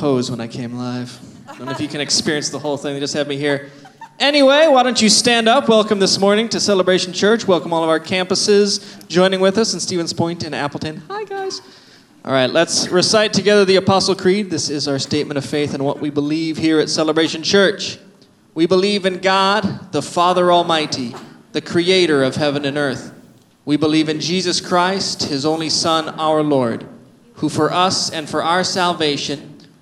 pose when I came live. I don't know if you can experience the whole thing. They just have me here. Anyway, why don't you stand up? Welcome this morning to Celebration Church. Welcome all of our campuses joining with us in Stevens Point and Appleton. Hi, guys. All right, let's recite together the Apostle Creed. This is our statement of faith and what we believe here at Celebration Church. We believe in God, the Father Almighty, the creator of heaven and earth. We believe in Jesus Christ, his only Son, our Lord, who for us and for our salvation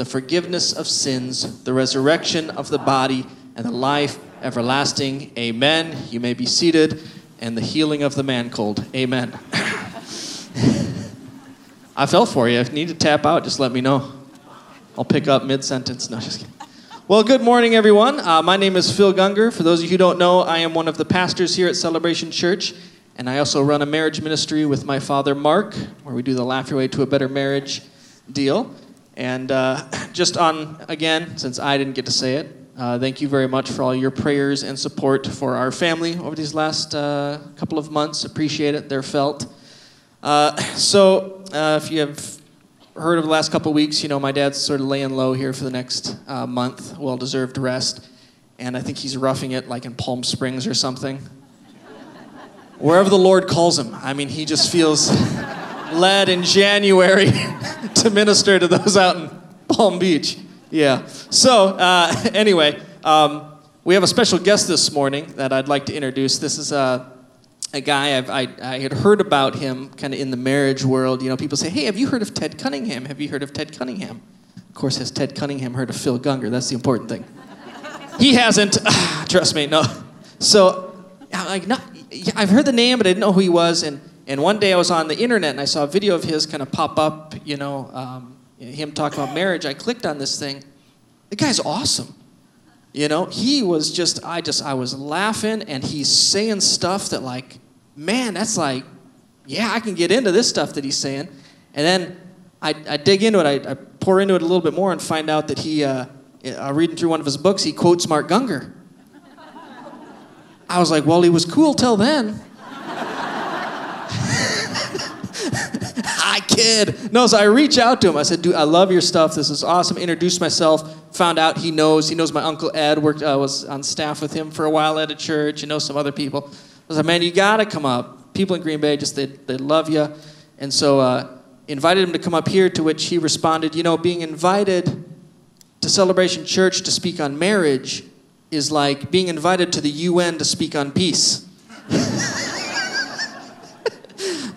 the forgiveness of sins, the resurrection of the body, and the life everlasting. Amen. You may be seated, and the healing of the man cold. Amen. I fell for you. If you need to tap out, just let me know. I'll pick up mid sentence. No, just kidding. Well, good morning, everyone. Uh, my name is Phil Gungor. For those of you who don't know, I am one of the pastors here at Celebration Church, and I also run a marriage ministry with my father, Mark, where we do the Laugh Your Way to a Better Marriage deal. And uh, just on, again, since I didn't get to say it, uh, thank you very much for all your prayers and support for our family over these last uh, couple of months. Appreciate it. They're felt. Uh, so, uh, if you have heard of the last couple of weeks, you know, my dad's sort of laying low here for the next uh, month, well deserved rest. And I think he's roughing it like in Palm Springs or something. Wherever the Lord calls him. I mean, he just feels led in January to minister to those out in Palm Beach. Yeah. So, uh, anyway, um, we have a special guest this morning that I'd like to introduce. This is a, a guy I've, I, I had heard about him kind of in the marriage world. You know, people say, hey, have you heard of Ted Cunningham? Have you heard of Ted Cunningham? Of course, has Ted Cunningham heard of Phil Gungor? That's the important thing. he hasn't. Trust me, no. So, like, not, I've heard the name, but I didn't know who he was. And, and one day I was on the internet and I saw a video of his kind of pop up, you know, um, him talk about marriage. I clicked on this thing. The guy's awesome. You know, he was just, I just, I was laughing and he's saying stuff that, like, man, that's like, yeah, I can get into this stuff that he's saying. And then I, I dig into it, I, I, pour into it a little bit more and find out that he, uh, uh, reading through one of his books, he quotes Mark Gungor. I was like, well, he was cool till then. I kid. No, so I reach out to him. I said, dude, I love your stuff. This is awesome. Introduced myself. Found out he knows. He knows my uncle Ed. Worked. uh, was on staff with him for a while at a church. You know some other people. I was like, man, you gotta come up. People in Green Bay just they, they love you, and so uh, invited him to come up here. To which he responded, you know, being invited to Celebration Church to speak on marriage is like being invited to the UN to speak on peace.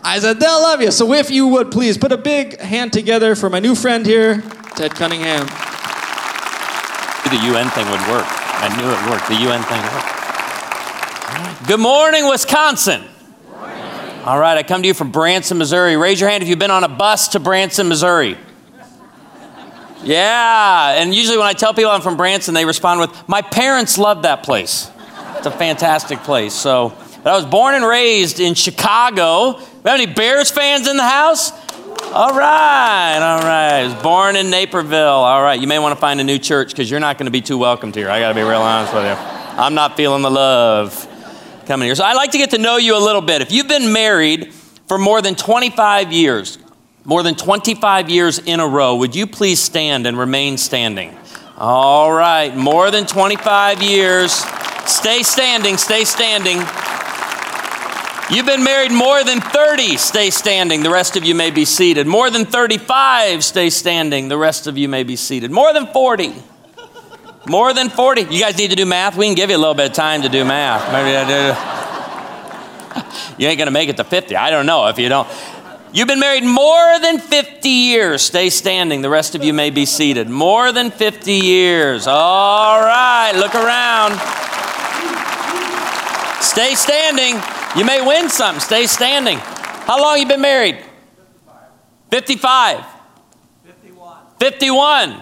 I said, they'll love you. So if you would please put a big hand together for my new friend here, Ted Cunningham. The UN thing would work. I knew it worked. The UN thing worked. Good morning, Wisconsin. All right, I come to you from Branson, Missouri. Raise your hand if you've been on a bus to Branson, Missouri. Yeah, and usually when I tell people I'm from Branson, they respond with, My parents love that place. It's a fantastic place. So, but I was born and raised in Chicago. We have any Bears fans in the house? All right, all right. I was born in Naperville. All right, you may want to find a new church because you're not going to be too welcomed here. I got to be real honest with you. I'm not feeling the love coming here. So I'd like to get to know you a little bit. If you've been married for more than 25 years, more than 25 years in a row, would you please stand and remain standing? All right, more than 25 years. Stay standing, stay standing. You've been married more than 30, stay standing. The rest of you may be seated. More than 35, stay standing. The rest of you may be seated. More than 40. More than 40. You guys need to do math? We can give you a little bit of time to do math. Maybe I do. You ain't going to make it to 50. I don't know if you don't. You've been married more than 50 years. Stay standing. The rest of you may be seated. More than 50 years. All right, look around. Stay standing. You may win something. Stay standing. How long you been married? 55. 55. 51. 51.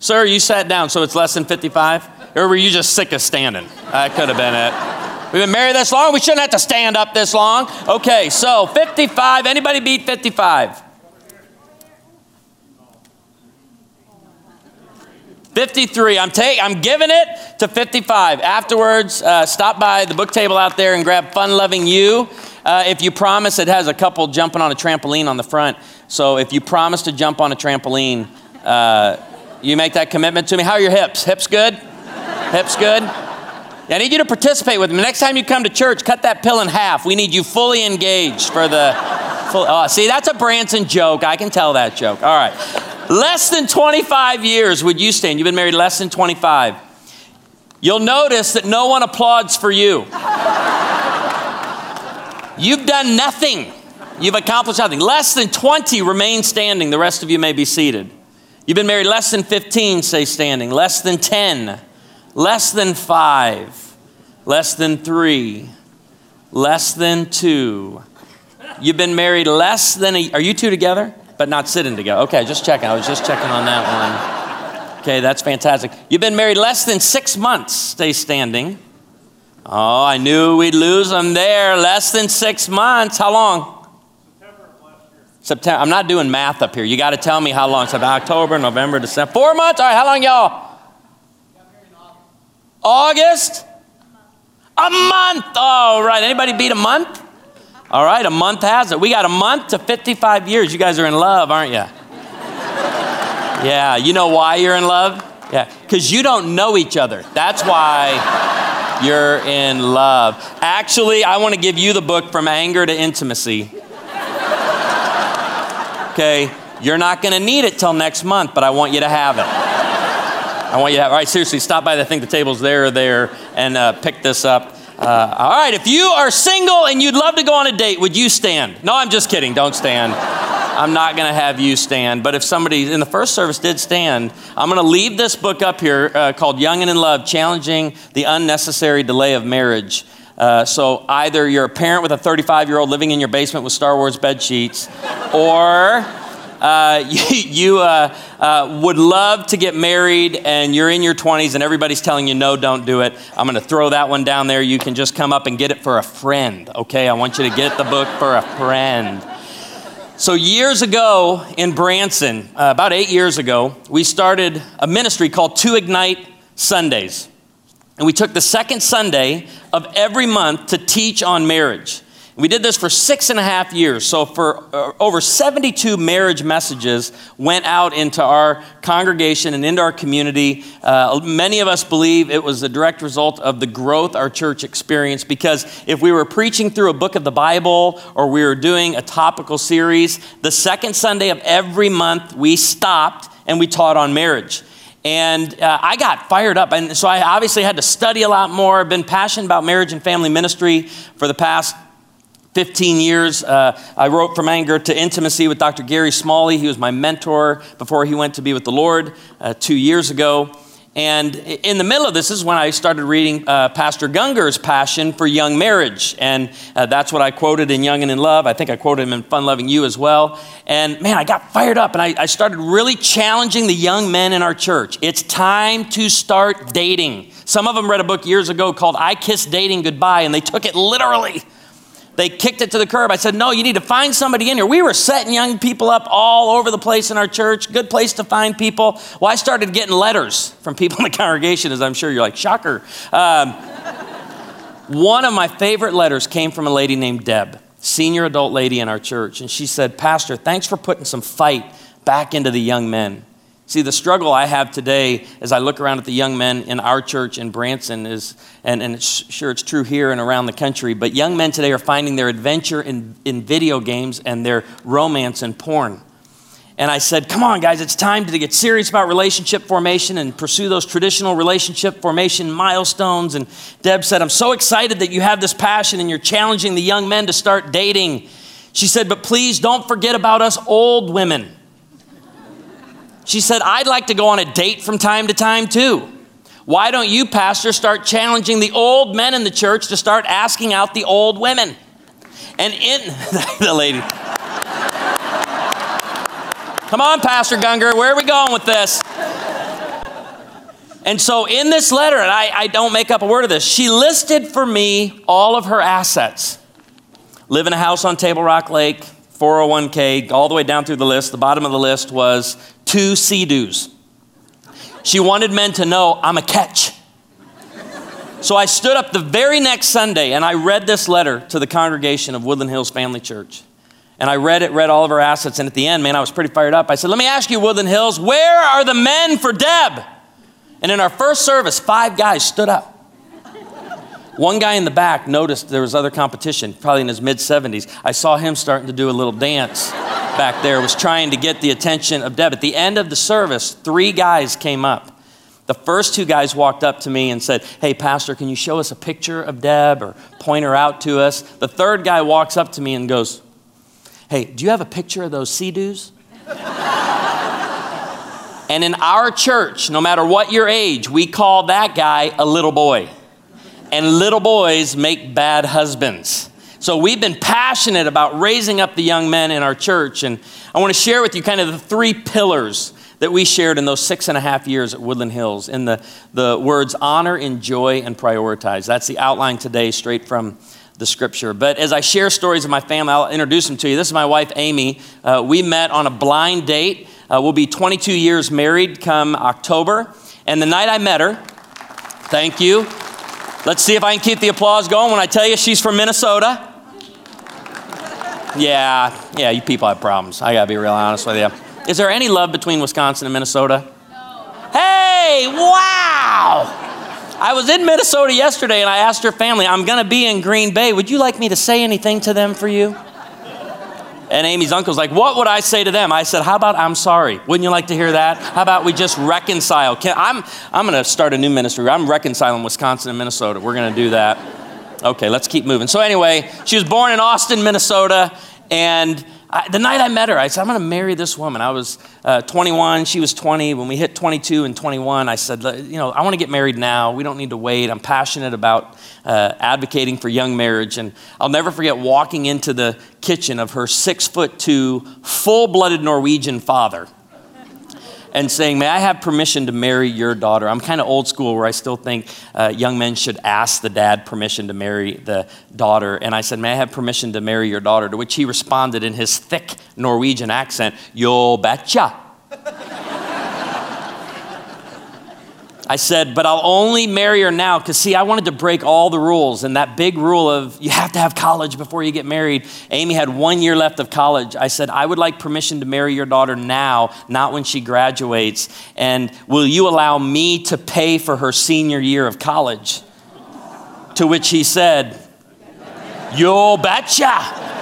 Sir, you sat down, so it's less than 55? Or were you just sick of standing? That could have been it. We've been married this long, we shouldn't have to stand up this long. Okay, so 55. Anybody beat 55? 53. I'm take, I'm giving it to 55. Afterwards, uh, stop by the book table out there and grab Fun Loving You. Uh, if you promise, it has a couple jumping on a trampoline on the front. So if you promise to jump on a trampoline, uh, you make that commitment to me. How are your hips? Hips good? hips good? I need you to participate with me. Next time you come to church, cut that pill in half. We need you fully engaged for the full. Oh, see, that's a Branson joke. I can tell that joke. All right. Less than 25 years would you stand? You've been married less than 25. You'll notice that no one applauds for you. You've done nothing. You've accomplished nothing. Less than 20 remain standing. The rest of you may be seated. You've been married less than 15, say standing. Less than 10. Less than 5. Less than 3. Less than 2. You've been married less than a Are you two together? but not sitting together. Okay, just checking. I was just checking on that one. Okay, that's fantastic. You've been married less than six months. Stay standing. Oh, I knew we'd lose them there. Less than six months. How long? September. September. I'm not doing math up here. You got to tell me how long. So October, November, December. Four months. All right. How long, y'all? August. A month. All right. Anybody beat a month? All right, a month has it. We got a month to 55 years. You guys are in love, aren't you? Yeah, you know why you're in love? Yeah, because you don't know each other. That's why you're in love. Actually, I want to give you the book From Anger to Intimacy. Okay, you're not going to need it till next month, but I want you to have it. I want you to have. All right, seriously, stop by. I think the table's there or there, and uh, pick this up. Uh, all right, if you are single and you'd love to go on a date, would you stand? No, I'm just kidding. Don't stand. I'm not going to have you stand. But if somebody in the first service did stand, I'm going to leave this book up here uh, called Young and in Love Challenging the Unnecessary Delay of Marriage. Uh, so either you're a parent with a 35 year old living in your basement with Star Wars bed sheets, or uh, you, you uh, uh, would love to get married and you're in your 20s and everybody's telling you no, don't do it, I'm going to throw that one down there. You can just come up and get it for a friend, okay? I want you to get the book for a friend. So, years ago in Branson, uh, about eight years ago, we started a ministry called To Ignite Sundays. And we took the second Sunday of every month to teach on marriage. We did this for six and a half years. So, for uh, over 72 marriage messages went out into our congregation and into our community. Uh, many of us believe it was a direct result of the growth our church experienced because if we were preaching through a book of the Bible or we were doing a topical series, the second Sunday of every month we stopped and we taught on marriage. And uh, I got fired up. And so I obviously had to study a lot more. I've been passionate about marriage and family ministry for the past 15 years, uh, I wrote From Anger to Intimacy with Dr. Gary Smalley. He was my mentor before he went to be with the Lord uh, two years ago. And in the middle of this is when I started reading uh, Pastor Gungor's passion for young marriage. And uh, that's what I quoted in Young and in Love. I think I quoted him in Fun Loving You as well. And man, I got fired up and I, I started really challenging the young men in our church. It's time to start dating. Some of them read a book years ago called I Kissed Dating Goodbye, and they took it literally. They kicked it to the curb. I said, No, you need to find somebody in here. We were setting young people up all over the place in our church. Good place to find people. Well, I started getting letters from people in the congregation, as I'm sure you're like, shocker. Um, one of my favorite letters came from a lady named Deb, senior adult lady in our church. And she said, Pastor, thanks for putting some fight back into the young men. See, the struggle I have today as I look around at the young men in our church in Branson is, and, and it's, sure it's true here and around the country, but young men today are finding their adventure in, in video games and their romance in porn. And I said, come on, guys, it's time to get serious about relationship formation and pursue those traditional relationship formation milestones. And Deb said, I'm so excited that you have this passion and you're challenging the young men to start dating. She said, but please don't forget about us old women. She said, I'd like to go on a date from time to time too. Why don't you, Pastor, start challenging the old men in the church to start asking out the old women? And in the lady. Come on, Pastor Gungor, where are we going with this? And so in this letter, and I, I don't make up a word of this, she listed for me all of her assets. Live in a house on Table Rock Lake, 401k, all the way down through the list. The bottom of the list was two Sea-Doos. She wanted men to know I'm a catch. So I stood up the very next Sunday and I read this letter to the congregation of Woodland Hills Family Church. And I read it, read all of her assets, and at the end, man, I was pretty fired up. I said, Let me ask you, Woodland Hills, where are the men for Deb? And in our first service, five guys stood up. One guy in the back noticed there was other competition, probably in his mid 70s. I saw him starting to do a little dance back there, was trying to get the attention of Deb. At the end of the service, three guys came up. The first two guys walked up to me and said, Hey, Pastor, can you show us a picture of Deb or point her out to us? The third guy walks up to me and goes, Hey, do you have a picture of those Sea-Doos? and in our church, no matter what your age, we call that guy a little boy. And little boys make bad husbands. So we've been passionate about raising up the young men in our church. And I want to share with you kind of the three pillars that we shared in those six and a half years at Woodland Hills in the, the words honor, enjoy, and prioritize. That's the outline today, straight from the scripture. But as I share stories of my family, I'll introduce them to you. This is my wife, Amy. Uh, we met on a blind date. Uh, we'll be 22 years married come October. And the night I met her, thank you. Let's see if I can keep the applause going when I tell you she's from Minnesota. Yeah, yeah, you people have problems. I gotta be real honest with you. Is there any love between Wisconsin and Minnesota? No. Hey, wow! I was in Minnesota yesterday and I asked her family, I'm going to be in Green Bay. Would you like me to say anything to them for you? And Amy's uncle's like, What would I say to them? I said, How about I'm sorry? Wouldn't you like to hear that? How about we just reconcile? Can, I'm, I'm going to start a new ministry. I'm reconciling Wisconsin and Minnesota. We're going to do that. Okay, let's keep moving. So, anyway, she was born in Austin, Minnesota, and I, the night I met her, I said, I'm going to marry this woman. I was uh, 21, she was 20. When we hit 22 and 21, I said, you know, I want to get married now. We don't need to wait. I'm passionate about uh, advocating for young marriage. And I'll never forget walking into the kitchen of her six foot two, full blooded Norwegian father and saying, May I have permission to marry your daughter? I'm kind of old school where I still think uh, young men should ask the dad permission to marry the daughter. And I said, May I have permission to marry your daughter? To which he responded in his thick Norwegian accent, Yo betcha. I said, but I'll only marry her now because, see, I wanted to break all the rules. And that big rule of you have to have college before you get married. Amy had one year left of college. I said, I would like permission to marry your daughter now, not when she graduates. And will you allow me to pay for her senior year of college? To which he said, You betcha.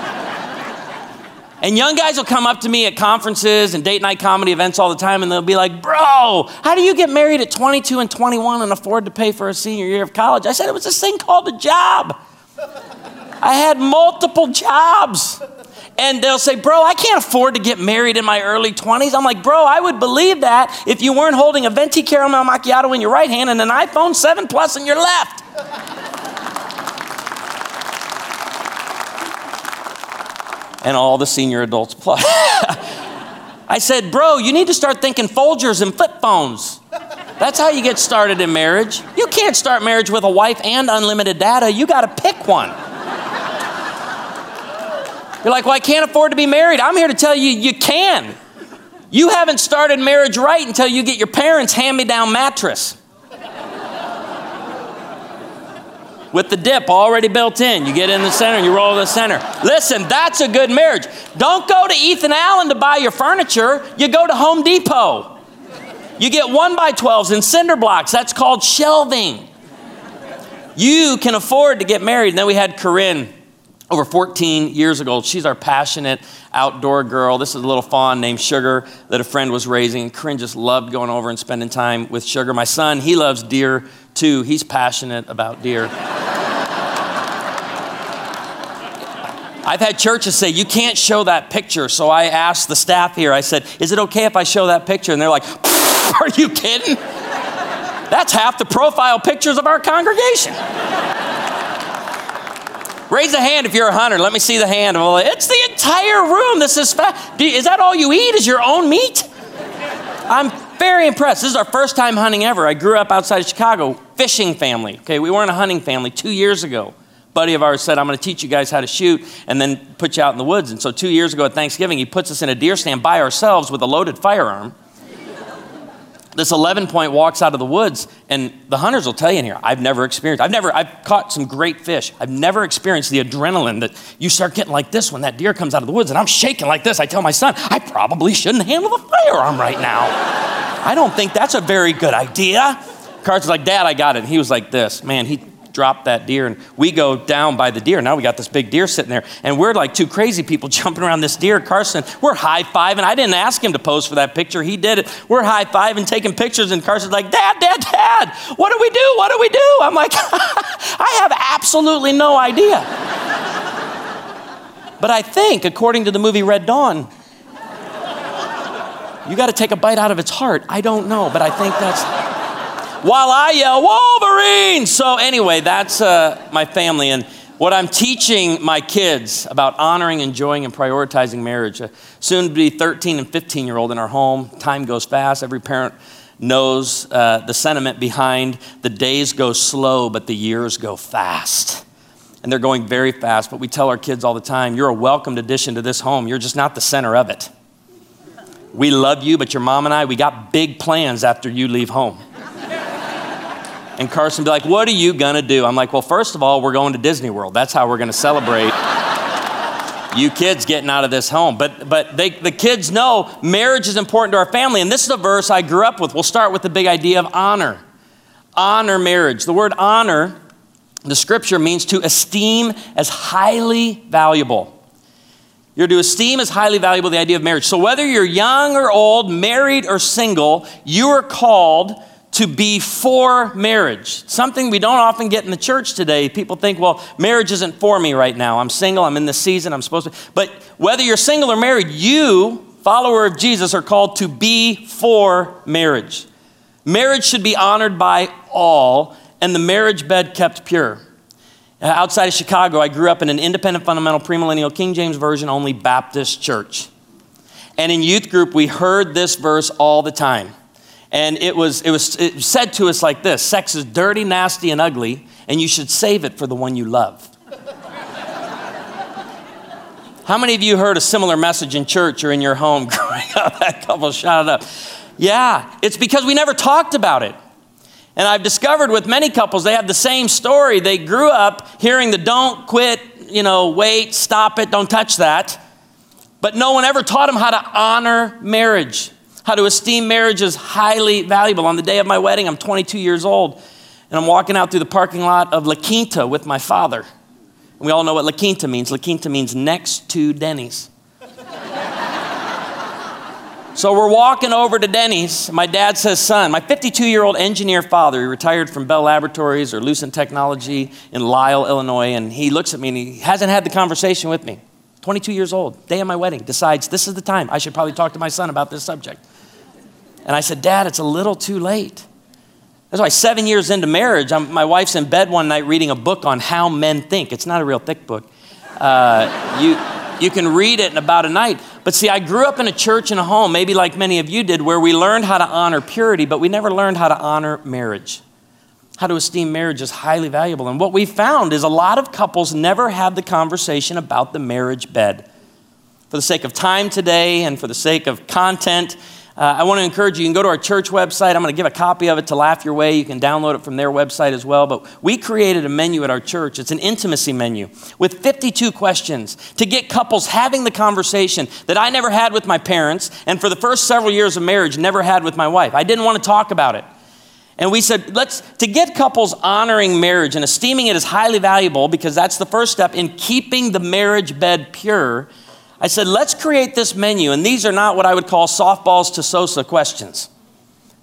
And young guys will come up to me at conferences and date night comedy events all the time and they'll be like, Bro, how do you get married at 22 and 21 and afford to pay for a senior year of college? I said, It was this thing called a job. I had multiple jobs. And they'll say, Bro, I can't afford to get married in my early 20s. I'm like, Bro, I would believe that if you weren't holding a venti caramel macchiato in your right hand and an iPhone 7 Plus in your left. And all the senior adults plus. I said, Bro, you need to start thinking Folgers and flip phones. That's how you get started in marriage. You can't start marriage with a wife and unlimited data. You got to pick one. You're like, well, I can't afford to be married. I'm here to tell you, you can. You haven't started marriage right until you get your parents' hand me down mattress. With the dip already built in. You get in the center and you roll to the center. Listen, that's a good marriage. Don't go to Ethan Allen to buy your furniture, you go to Home Depot. You get one by 12s and cinder blocks. That's called shelving. You can afford to get married. And then we had Corinne over 14 years ago. She's our passionate outdoor girl. This is a little fawn named Sugar that a friend was raising. Corinne just loved going over and spending time with Sugar. My son, he loves deer too. He's passionate about deer. I've had churches say, you can't show that picture. So I asked the staff here, I said, is it okay if I show that picture? And they're like, are you kidding? That's half the profile pictures of our congregation. Raise a hand if you're a hunter. Let me see the hand. It's the entire room. This is is that all you eat? Is your own meat? I'm very impressed. This is our first time hunting ever. I grew up outside of Chicago, fishing family. Okay, we weren't a hunting family two years ago. buddy of ours said, I'm going to teach you guys how to shoot and then put you out in the woods. And so two years ago at Thanksgiving, he puts us in a deer stand by ourselves with a loaded firearm this 11 point walks out of the woods and the hunters will tell you in here i've never experienced i've never i've caught some great fish. I've never experienced the adrenaline that you start getting like this when that deer comes out of the woods and i'm shaking like this. I tell my son i probably shouldn't handle the firearm right now. I don't think that's a very good idea. Carson's like dad i got it. And he was like this. Man he drop that deer and we go down by the deer. Now we got this big deer sitting there and we're like two crazy people jumping around this deer. Carson, we're high fiving. I didn't ask him to pose for that picture. He did it. We're high fiving, taking pictures, and Carson's like, Dad, Dad, Dad, what do we do? What do we do? I'm like, I have absolutely no idea. But I think, according to the movie Red Dawn, you got to take a bite out of its heart. I don't know, but I think that's while I yell, Wolverine! So, anyway, that's uh, my family. And what I'm teaching my kids about honoring, enjoying, and prioritizing marriage. Uh, soon to be 13 and 15 year old in our home. Time goes fast. Every parent knows uh, the sentiment behind the days go slow, but the years go fast. And they're going very fast. But we tell our kids all the time you're a welcomed addition to this home, you're just not the center of it. We love you, but your mom and I, we got big plans after you leave home. And Carson be like, What are you gonna do? I'm like, Well, first of all, we're going to Disney World. That's how we're gonna celebrate you kids getting out of this home. But, but they, the kids know marriage is important to our family. And this is a verse I grew up with. We'll start with the big idea of honor. Honor marriage. The word honor, the scripture means to esteem as highly valuable. You're to esteem as highly valuable the idea of marriage. So whether you're young or old, married or single, you are called to be for marriage. Something we don't often get in the church today. People think, well, marriage isn't for me right now. I'm single, I'm in the season, I'm supposed to. But whether you're single or married, you, follower of Jesus, are called to be for marriage. Marriage should be honored by all, and the marriage bed kept pure. Outside of Chicago, I grew up in an independent, fundamental, premillennial, King James Version only Baptist church. And in youth group, we heard this verse all the time. And it was, it was it said to us like this sex is dirty, nasty, and ugly, and you should save it for the one you love. How many of you heard a similar message in church or in your home growing up? That couple shouted up. Yeah, it's because we never talked about it. And I've discovered with many couples, they have the same story. They grew up hearing the don't quit, you know, wait, stop it, don't touch that. But no one ever taught them how to honor marriage how to esteem marriage as highly valuable. On the day of my wedding, I'm 22 years old, and I'm walking out through the parking lot of La Quinta with my father. And we all know what La Quinta means. La Quinta means next to Denny's. so we're walking over to Denny's. My dad says, Son, my 52 year old engineer father, he retired from Bell Laboratories or Lucent Technology in Lisle, Illinois, and he looks at me and he hasn't had the conversation with me. 22 years old, day of my wedding, decides this is the time I should probably talk to my son about this subject. And I said, Dad, it's a little too late. That's why seven years into marriage, I'm, my wife's in bed one night reading a book on how men think. It's not a real thick book. Uh, you, you can read it in about a night. But see, I grew up in a church and a home, maybe like many of you did, where we learned how to honor purity, but we never learned how to honor marriage, how to esteem marriage as highly valuable. And what we found is a lot of couples never have the conversation about the marriage bed. For the sake of time today and for the sake of content, uh, I want to encourage you, you can go to our church website. I'm going to give a copy of it to Laugh Your Way. You can download it from their website as well. But we created a menu at our church. It's an intimacy menu with 52 questions to get couples having the conversation that I never had with my parents, and for the first several years of marriage, never had with my wife. I didn't want to talk about it. And we said, let's, to get couples honoring marriage and esteeming it as highly valuable, because that's the first step in keeping the marriage bed pure I said, let's create this menu. And these are not what I would call softballs to Sosa questions.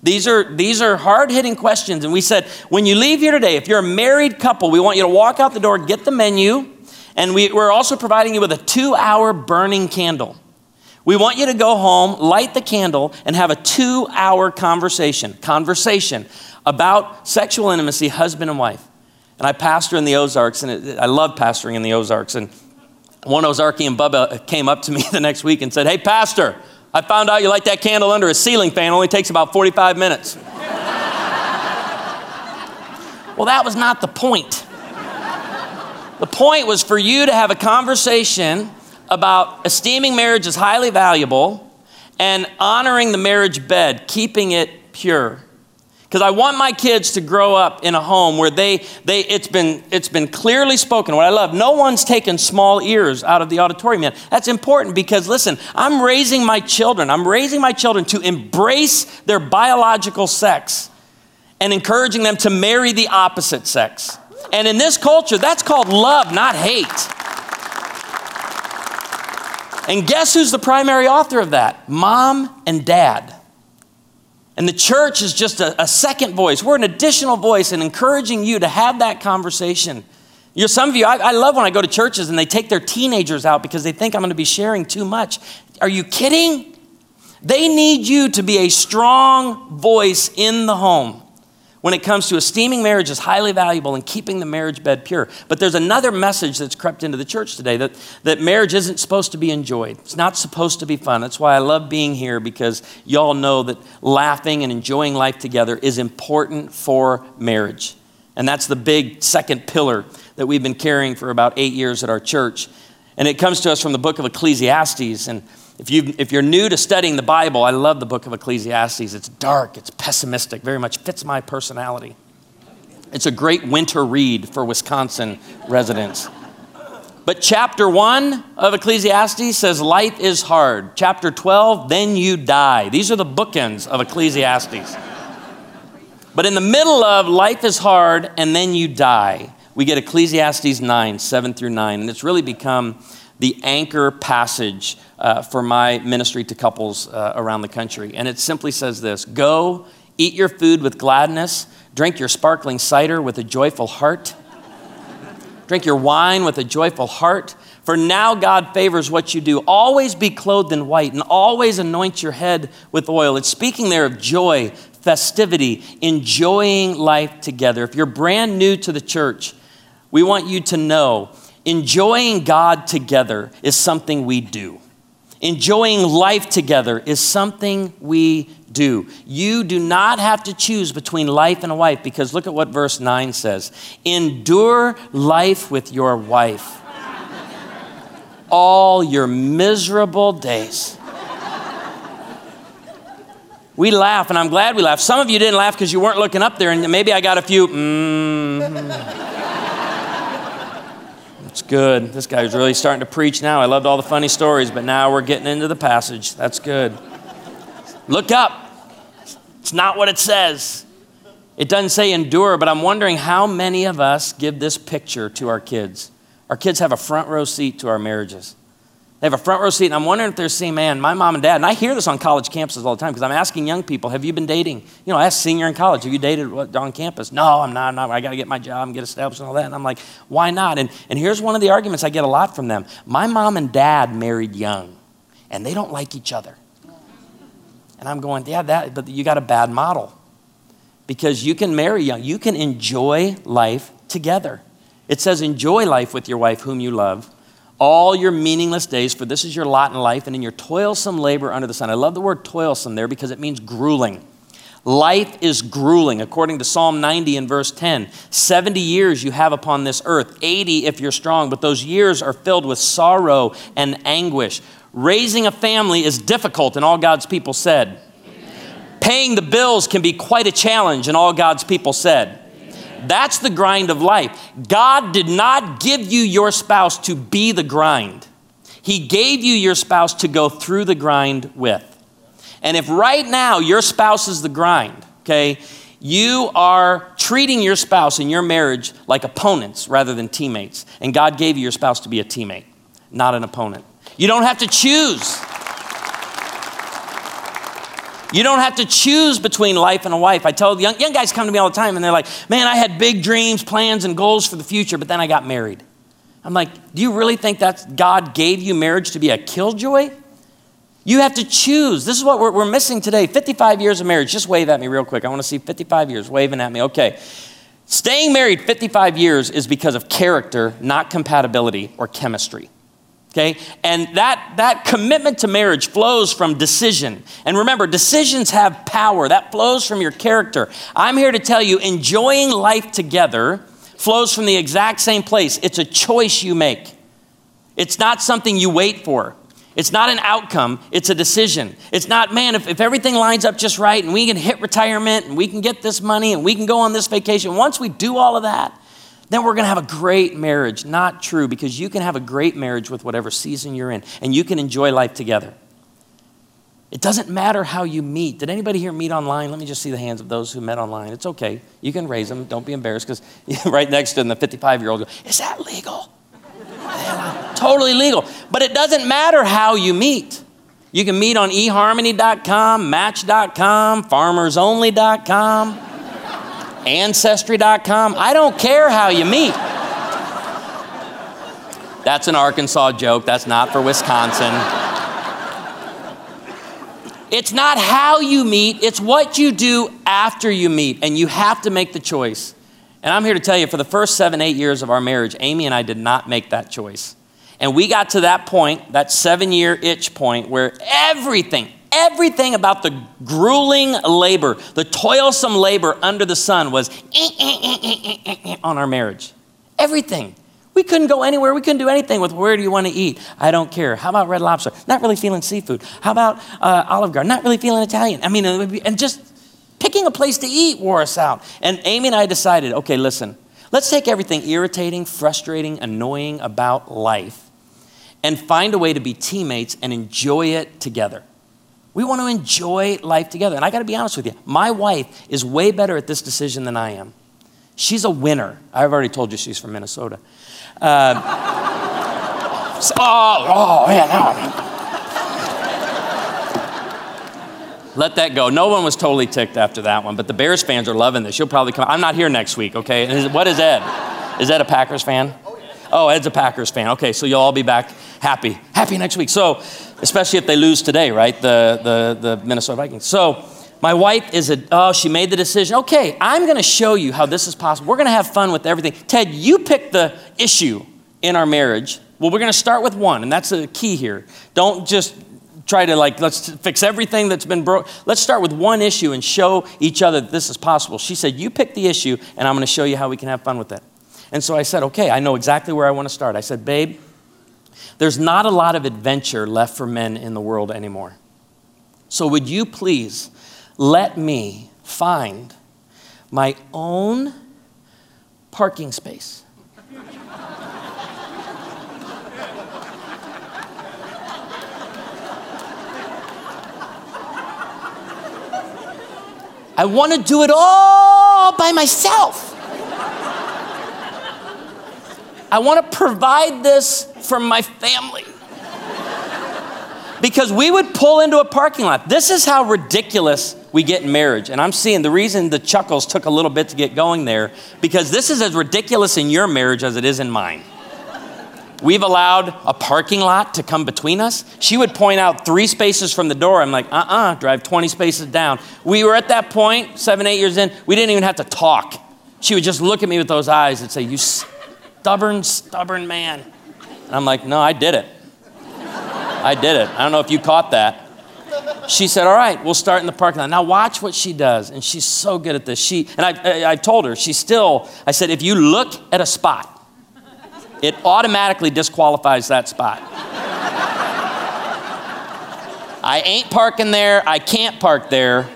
These are, these are hard hitting questions. And we said, when you leave here today, if you're a married couple, we want you to walk out the door, get the menu, and we, we're also providing you with a two hour burning candle. We want you to go home, light the candle, and have a two hour conversation, conversation about sexual intimacy, husband and wife. And I pastor in the Ozarks, and it, I love pastoring in the Ozarks. And one Ozarkian Bubba came up to me the next week and said, Hey, Pastor, I found out you light that candle under a ceiling fan, it only takes about 45 minutes. well, that was not the point. The point was for you to have a conversation about esteeming marriage as highly valuable and honoring the marriage bed, keeping it pure. Because I want my kids to grow up in a home where they, they it's, been, it's been clearly spoken. What I love, no one's taken small ears out of the auditorium yet. That's important because, listen, I'm raising my children. I'm raising my children to embrace their biological sex and encouraging them to marry the opposite sex. And in this culture, that's called love, not hate. And guess who's the primary author of that? Mom and dad. And the church is just a, a, second voice. We're an additional voice in encouraging you to have that conversation. You know, some of you, I, I love when I go to churches and they take their teenagers out because they think I'm going to be sharing too much. Are you kidding? They need you to be a strong voice in the home when it comes to esteeming marriage as highly valuable and keeping the marriage bed pure. But there's another message that's crept into the church today that, that marriage isn't supposed to be enjoyed. It's not supposed to be fun. That's why I love being here because y'all know that laughing and enjoying life together is important for marriage. And that's the big second pillar that we've been carrying for about eight years at our church. And it comes to us from the book of Ecclesiastes. And if, you, if you're new to studying the Bible, I love the book of Ecclesiastes. It's dark, it's pessimistic, very much fits my personality. It's a great winter read for Wisconsin residents. But chapter 1 of Ecclesiastes says life is hard. Chapter 12, then you die. These are the bookends of Ecclesiastes. But in the middle of life is hard and then you die, we get Ecclesiastes 9, 7 through 9. And it's really become the anchor passage uh, for my ministry to couples uh, around the country. And it simply says this Go, eat your food with gladness, drink your sparkling cider with a joyful heart, drink your wine with a joyful heart. For now God favors what you do. Always be clothed in white and always anoint your head with oil. It's speaking there of joy, festivity, enjoying life together. If you're brand new to the church, we want you to know enjoying God together is something we do. Enjoying life together is something we do. You do not have to choose between life and a wife because look at what verse 9 says Endure life with your wife all your miserable days. We laugh, and I'm glad we laugh. Some of you didn't laugh because you weren't looking up there, and maybe I got a few, mm. It's good. This guy's really starting to preach now. I loved all the funny stories, but now we're getting into the passage. That's good. Look up. It's not what it says. It doesn't say endure, but I'm wondering how many of us give this picture to our kids. Our kids have a front row seat to our marriages. They have a front row seat, and I'm wondering if they're saying, man, my mom and dad, and I hear this on college campuses all the time because I'm asking young people, have you been dating? You know, I ask senior in college, have you dated on campus? No, I'm not. I'm not. I got to get my job and get established and all that. And I'm like, why not? And, and here's one of the arguments I get a lot from them. My mom and dad married young, and they don't like each other. And I'm going, yeah, that, but you got a bad model because you can marry young. You can enjoy life together. It says, enjoy life with your wife, whom you love all your meaningless days, for this is your lot in life, and in your toilsome labor under the sun. I love the word toilsome there because it means grueling. Life is grueling, according to Psalm 90 and verse 10. 70 years you have upon this earth, 80 if you're strong, but those years are filled with sorrow and anguish. Raising a family is difficult, and all God's people said. Amen. Paying the bills can be quite a challenge, and all God's people said. That's the grind of life. God did not give you your spouse to be the grind, He gave you your spouse to go through the grind with. And if right now your spouse is the grind, okay, you are treating your spouse in your marriage like opponents rather than teammates. And God gave you your spouse to be a teammate, not an opponent. You don't have to choose. You don't have to choose between life and a wife. I tell young, young guys come to me all the time and they're like, man, I had big dreams, plans, and goals for the future, but then I got married. I'm like, do you really think that God gave you marriage to be a killjoy? You have to choose. This is what we're, we're missing today 55 years of marriage. Just wave at me real quick. I want to see 55 years waving at me. Okay. Staying married 55 years is because of character, not compatibility or chemistry. Okay? And that, that commitment to marriage flows from decision. And remember, decisions have power. That flows from your character. I'm here to tell you enjoying life together flows from the exact same place. It's a choice you make, it's not something you wait for. It's not an outcome, it's a decision. It's not, man, if, if everything lines up just right and we can hit retirement and we can get this money and we can go on this vacation, once we do all of that, then we're going to have a great marriage. Not true, because you can have a great marriage with whatever season you're in and you can enjoy life together. It doesn't matter how you meet. Did anybody here meet online? Let me just see the hands of those who met online. It's okay. You can raise them. Don't be embarrassed because right next to them, the 55 year old goes, Is that legal? totally legal. But it doesn't matter how you meet. You can meet on eharmony.com, match.com, farmersonly.com, ancestry.com. I don't care how you meet. That's an Arkansas joke. That's not for Wisconsin. It's not how you meet, it's what you do after you meet, and you have to make the choice. And I'm here to tell you, for the first seven, eight years of our marriage, Amy and I did not make that choice. And we got to that point, that seven year itch point, where everything, everything about the grueling labor, the toilsome labor under the sun was eh, eh, eh, on our marriage. Everything. We couldn't go anywhere. We couldn't do anything with where do you want to eat? I don't care. How about red lobster? Not really feeling seafood. How about uh, Olive Garden? Not really feeling Italian. I mean, and just picking a place to eat wore us out. And Amy and I decided okay, listen, let's take everything irritating, frustrating, annoying about life and find a way to be teammates and enjoy it together. We want to enjoy life together. And I got to be honest with you, my wife is way better at this decision than I am. She's a winner. I've already told you she's from Minnesota. Uh, oh, oh, yeah, no. Let that go. No one was totally ticked after that one, but the Bears fans are loving this. You'll probably come. I'm not here next week, okay? What is Ed? Is Ed a Packers fan? Oh, Ed's a Packers fan. Okay, so you'll all be back happy. Happy next week. So, especially if they lose today, right? The, the, the Minnesota Vikings. So, my wife is a, oh, she made the decision. Okay, I'm going to show you how this is possible. We're going to have fun with everything. Ted, you pick the issue in our marriage. Well, we're going to start with one, and that's the key here. Don't just try to like let's fix everything that's been broke let's start with one issue and show each other that this is possible she said you pick the issue and i'm going to show you how we can have fun with it and so i said okay i know exactly where i want to start i said babe there's not a lot of adventure left for men in the world anymore so would you please let me find my own parking space. I want to do it all by myself. I want to provide this for my family because we would pull into a parking lot. This is how ridiculous we get in marriage. And I'm seeing the reason the chuckles took a little bit to get going there, because this is as ridiculous in your marriage as it is in mine. We've allowed a parking lot to come between us. She would point out three spaces from the door. I'm like, uh uh-uh, uh, drive 20 spaces down. We were at that point, seven, eight years in, we didn't even have to talk. She would just look at me with those eyes and say, You stubborn, stubborn man. And I'm like, No, I did it. I did it. I don't know if you caught that. She said, All right, we'll start in the parking lot. Now, watch what she does. And she's so good at this. She, and I, I, I told her, she's still, I said, if you look at a spot, it automatically disqualifies that spot. I ain't parking there. I can't park there.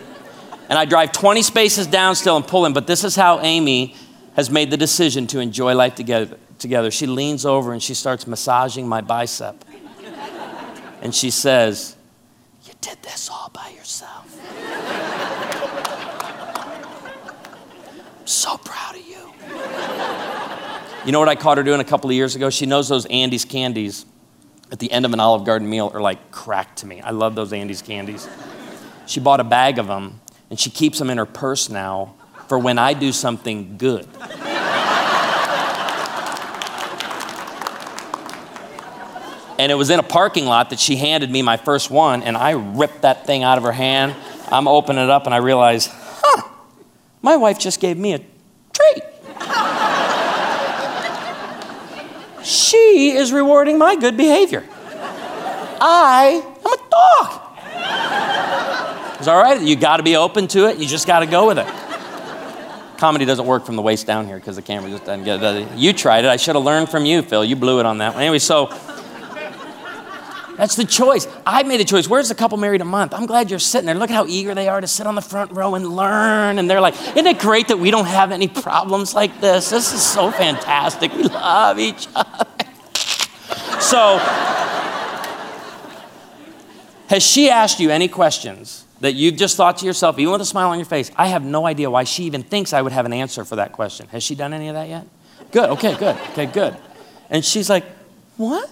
And I drive 20 spaces down still and pull in. But this is how Amy has made the decision to enjoy life together. together. She leans over and she starts massaging my bicep and she says, You did this all by yourself. I'm so proud of you. You know what I caught her doing a couple of years ago? She knows those Andes candies at the end of an Olive Garden meal are like crack to me. I love those Andes candies. She bought a bag of them and she keeps them in her purse now for when I do something good. And it was in a parking lot that she handed me my first one, and I ripped that thing out of her hand. I'm opening it up, and I realize, huh, my wife just gave me a treat. she is rewarding my good behavior. I am a dog. It's all right. You got to be open to it. You just got to go with it. Comedy doesn't work from the waist down here because the camera just doesn't get it. You tried it. I should have learned from you, Phil. You blew it on that one. Anyway, so that's the choice. I made a choice. Where's the couple married a month? I'm glad you're sitting there. Look at how eager they are to sit on the front row and learn. And they're like, isn't it great that we don't have any problems like this? This is so fantastic. We love each other. So, has she asked you any questions that you've just thought to yourself, even with a smile on your face, I have no idea why she even thinks I would have an answer for that question? Has she done any of that yet? Good, okay, good, okay, good. And she's like, What?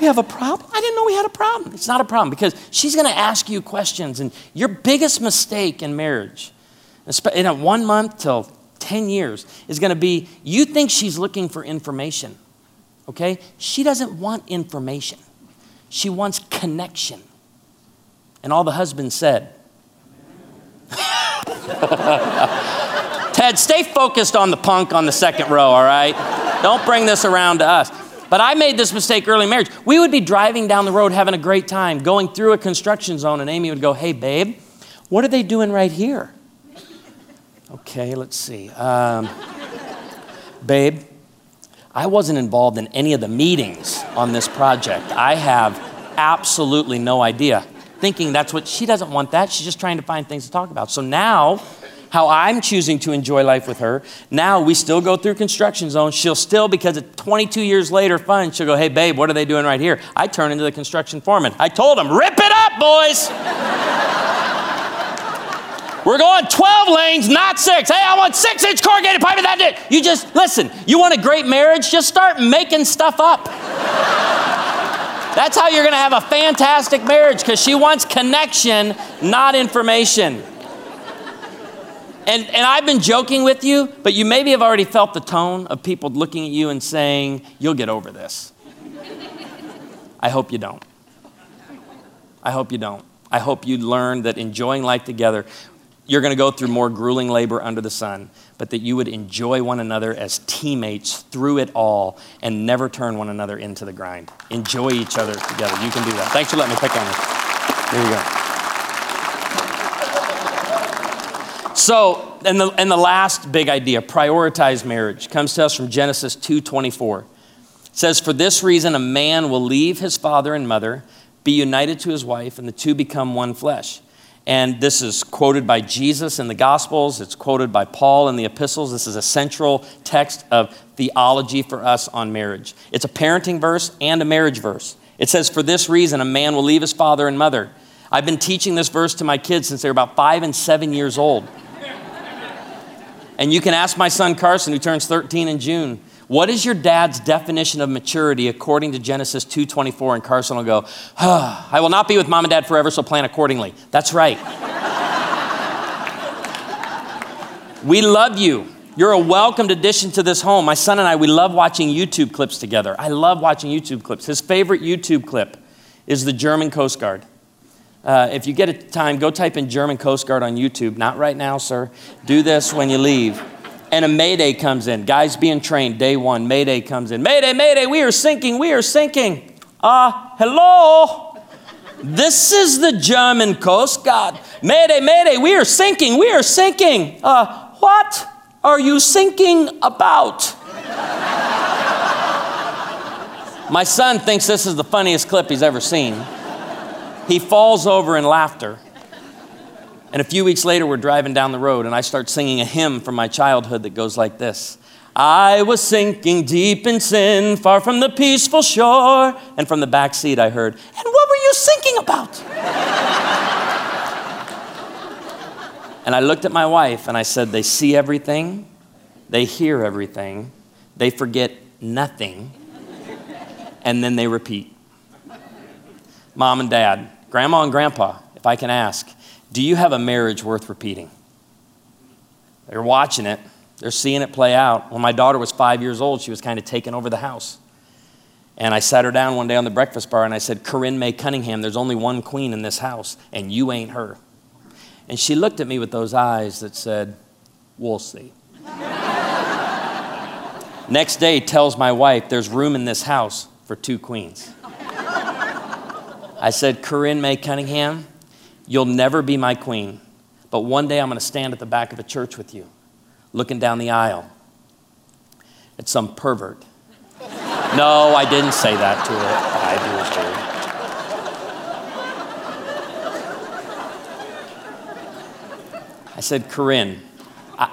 We have a problem? I didn't know we had a problem. It's not a problem because she's going to ask you questions. And your biggest mistake in marriage, in a one month till 10 years, is going to be you think she's looking for information. Okay? She doesn't want information, she wants connection. And all the husbands said, Ted, stay focused on the punk on the second row, all right? Don't bring this around to us. But I made this mistake early in marriage. We would be driving down the road having a great time, going through a construction zone, and Amy would go, Hey, babe, what are they doing right here? Okay, let's see. Um, babe, I wasn't involved in any of the meetings on this project. I have absolutely no idea. Thinking that's what she doesn't want that. She's just trying to find things to talk about. So now how I'm choosing to enjoy life with her. Now we still go through construction zones. She'll still, because it's 22 years later, fun, she'll go, hey, babe, what are they doing right here? I turn into the construction foreman. I told him, rip it up, boys. We're going 12 lanes, not six. Hey, I want six inch corrugated pipe in that ditch. You just, listen, you want a great marriage? Just start making stuff up. That's how you're going to have a fantastic marriage because she wants connection, not information. And, and I've been joking with you, but you maybe have already felt the tone of people looking at you and saying, You'll get over this. I hope you don't. I hope you don't. I hope you learn that enjoying life together, you're going to go through more grueling labor under the sun, but that you would enjoy one another as teammates through it all and never turn one another into the grind. Enjoy each other together. You can do that. Thanks for letting me pick on you. There you go. So, and the, and the last big idea, prioritize marriage, comes to us from Genesis 2.24. It says, For this reason, a man will leave his father and mother, be united to his wife, and the two become one flesh. And this is quoted by Jesus in the Gospels. It's quoted by Paul in the epistles. This is a central text of theology for us on marriage. It's a parenting verse and a marriage verse. It says, For this reason, a man will leave his father and mother. I've been teaching this verse to my kids since they were about five and seven years old. And you can ask my son Carson, who turns 13 in June, what is your dad's definition of maturity according to Genesis 2:24? And Carson will go, oh, I will not be with mom and dad forever, so plan accordingly. That's right. we love you. You're a welcomed addition to this home. My son and I, we love watching YouTube clips together. I love watching YouTube clips. His favorite YouTube clip is the German Coast Guard. Uh, if you get a time, go type in German Coast Guard on YouTube. Not right now, sir. Do this when you leave. And a Mayday comes in. Guys being trained, day one. Mayday comes in. Mayday, Mayday, we are sinking, we are sinking. Uh, hello? This is the German Coast Guard. Mayday, Mayday, we are sinking, we are sinking. Uh, what are you sinking about? My son thinks this is the funniest clip he's ever seen. He falls over in laughter. And a few weeks later, we're driving down the road, and I start singing a hymn from my childhood that goes like this I was sinking deep in sin, far from the peaceful shore. And from the back seat, I heard, And what were you sinking about? and I looked at my wife and I said, They see everything, they hear everything, they forget nothing, and then they repeat. Mom and dad, Grandma and grandpa, if I can ask, do you have a marriage worth repeating? They're watching it, they're seeing it play out. When my daughter was five years old, she was kind of taking over the house. And I sat her down one day on the breakfast bar and I said, Corinne May Cunningham, there's only one queen in this house, and you ain't her. And she looked at me with those eyes that said, We'll see. Next day, tells my wife there's room in this house for two queens. I said, Corinne May Cunningham, you'll never be my queen, but one day I'm going to stand at the back of a church with you, looking down the aisle at some pervert. no, I didn't say that to her. I do to her. I said, Corinne, I,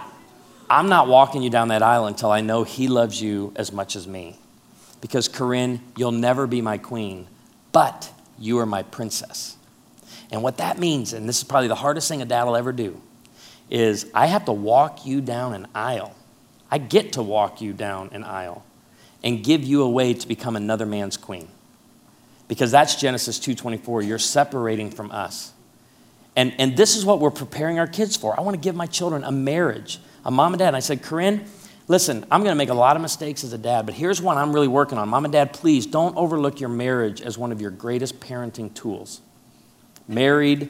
I'm not walking you down that aisle until I know he loves you as much as me. Because, Corinne, you'll never be my queen, but you are my princess. And what that means, and this is probably the hardest thing a dad will ever do, is I have to walk you down an aisle. I get to walk you down an aisle and give you a way to become another man's queen. Because that's Genesis 2:24. You're separating from us. And, and this is what we're preparing our kids for. I want to give my children a marriage, a mom and dad. And I said, Corinne, listen, I'm going to make a lot of mistakes as a dad, but here's one I'm really working on. Mom and dad, please don't overlook your marriage as one of your greatest parenting tools. Married,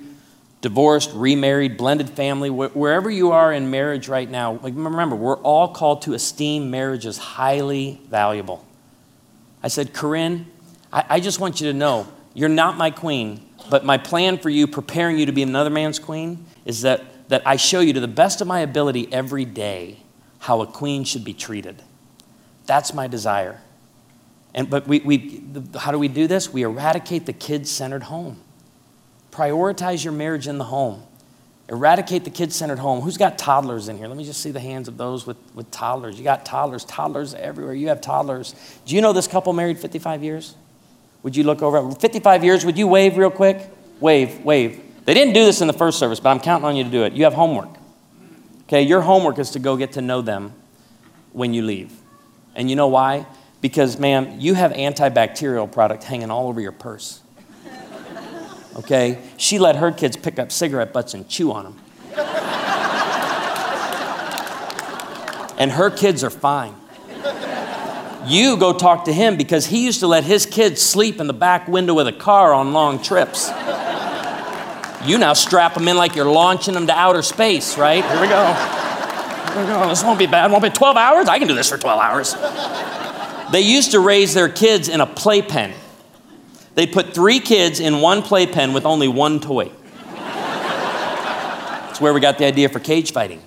divorced, remarried, blended family, wh- wherever you are in marriage right now, like remember, we're all called to esteem marriage as highly valuable. I said, Corinne, I, I just want you to know you're not my queen, but my plan for you, preparing you to be another man's queen, is that, that I show you to the best of my ability every day how a queen should be treated. That's my desire. And, but we, we, how do we do this? We eradicate the kid centered home. Prioritize your marriage in the home. Eradicate the kid centered home. Who's got toddlers in here? Let me just see the hands of those with, with toddlers. You got toddlers, toddlers everywhere. You have toddlers. Do you know this couple married 55 years? Would you look over? 55 years, would you wave real quick? Wave, wave. They didn't do this in the first service, but I'm counting on you to do it. You have homework. Okay, your homework is to go get to know them when you leave. And you know why? Because, ma'am, you have antibacterial product hanging all over your purse. Okay? She let her kids pick up cigarette butts and chew on them. and her kids are fine. You go talk to him because he used to let his kids sleep in the back window of the car on long trips. You now strap them in like you're launching them to outer space, right? Here we go. Here we go. This won't be bad. Won't be 12 hours? I can do this for 12 hours. They used to raise their kids in a playpen. They put three kids in one playpen with only one toy. That's where we got the idea for cage fighting.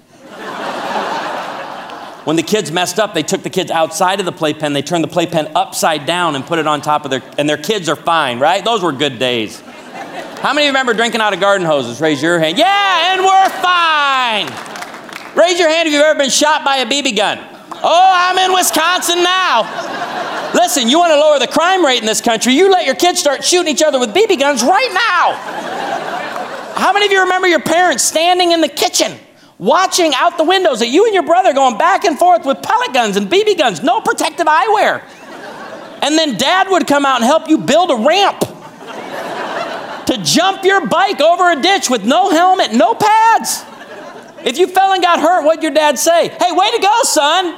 When the kids messed up, they took the kids outside of the playpen, they turned the playpen upside down and put it on top of their, and their kids are fine, right? Those were good days. How many of you remember drinking out of garden hoses? Raise your hand. Yeah, and we're fine. Raise your hand if you've ever been shot by a BB gun. Oh, I'm in Wisconsin now. Listen, you want to lower the crime rate in this country, you let your kids start shooting each other with BB guns right now. How many of you remember your parents standing in the kitchen watching out the windows at you and your brother going back and forth with pellet guns and BB guns, no protective eyewear. And then dad would come out and help you build a ramp to jump your bike over a ditch with no helmet, no pads. If you fell and got hurt, what'd your dad say? Hey, way to go, son.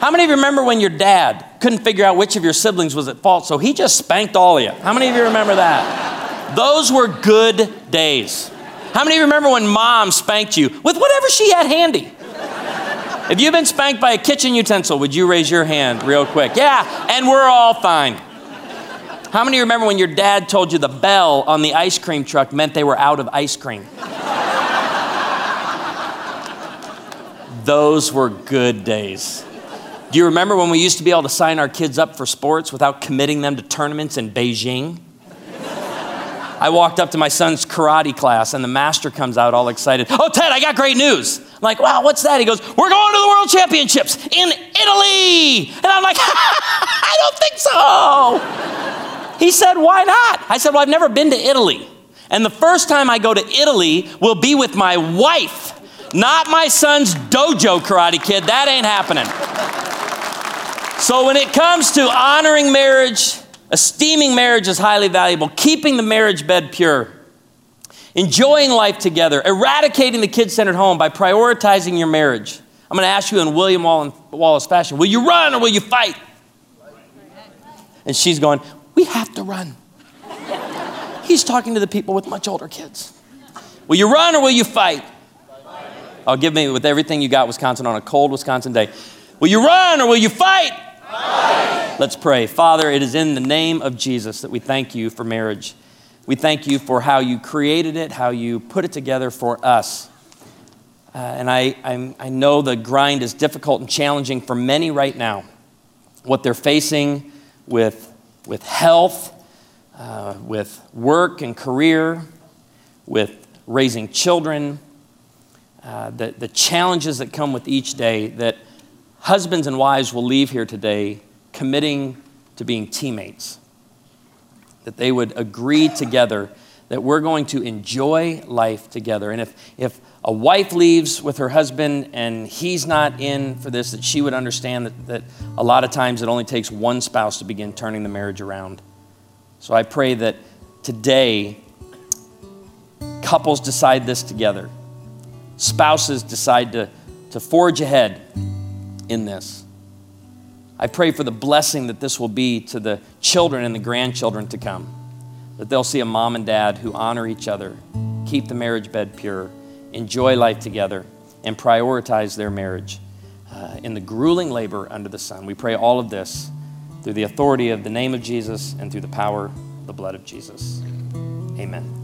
How many of you remember when your dad couldn't figure out which of your siblings was at fault, so he just spanked all of you? How many of you remember that? Those were good days. How many of you remember when mom spanked you with whatever she had handy? If you've been spanked by a kitchen utensil, would you raise your hand real quick? Yeah, and we're all fine. How many remember when your dad told you the bell on the ice cream truck meant they were out of ice cream? Those were good days. Do you remember when we used to be able to sign our kids up for sports without committing them to tournaments in Beijing? I walked up to my son's karate class, and the master comes out all excited. Oh, Ted, I got great news. I'm like, wow, what's that? He goes, We're going to the World Championships in Italy. And I'm like, I don't think so. He said, Why not? I said, Well, I've never been to Italy. And the first time I go to Italy will be with my wife, not my son's dojo karate kid. That ain't happening. So when it comes to honoring marriage, esteeming marriage as highly valuable, keeping the marriage bed pure, enjoying life together, eradicating the kid centered home by prioritizing your marriage. I'm going to ask you in William Wallace fashion will you run or will you fight? And she's going, We have to run. He's talking to the people with much older kids. Will you run or will you fight? I'll give me with everything you got, Wisconsin, on a cold Wisconsin day. Will you run or will you fight? Let's pray. Father, it is in the name of Jesus that we thank you for marriage. We thank you for how you created it, how you put it together for us. Uh, and I, I'm, i know the grind is difficult and challenging for many right now. What they're facing with, with health, uh, with work and career, with raising children, uh, the, the challenges that come with each day, that husbands and wives will leave here today committing to being teammates. That they would agree together that we're going to enjoy life together. And if, if a wife leaves with her husband and he's not in for this, that she would understand that, that a lot of times it only takes one spouse to begin turning the marriage around. So I pray that today couples decide this together, spouses decide to, to forge ahead in this. I pray for the blessing that this will be to the children and the grandchildren to come, that they'll see a mom and dad who honor each other, keep the marriage bed pure enjoy life together, and prioritize their marriage uh, in the grueling labor under the sun. We pray all of this through the authority of the name of Jesus and through the power of the blood of Jesus. Amen.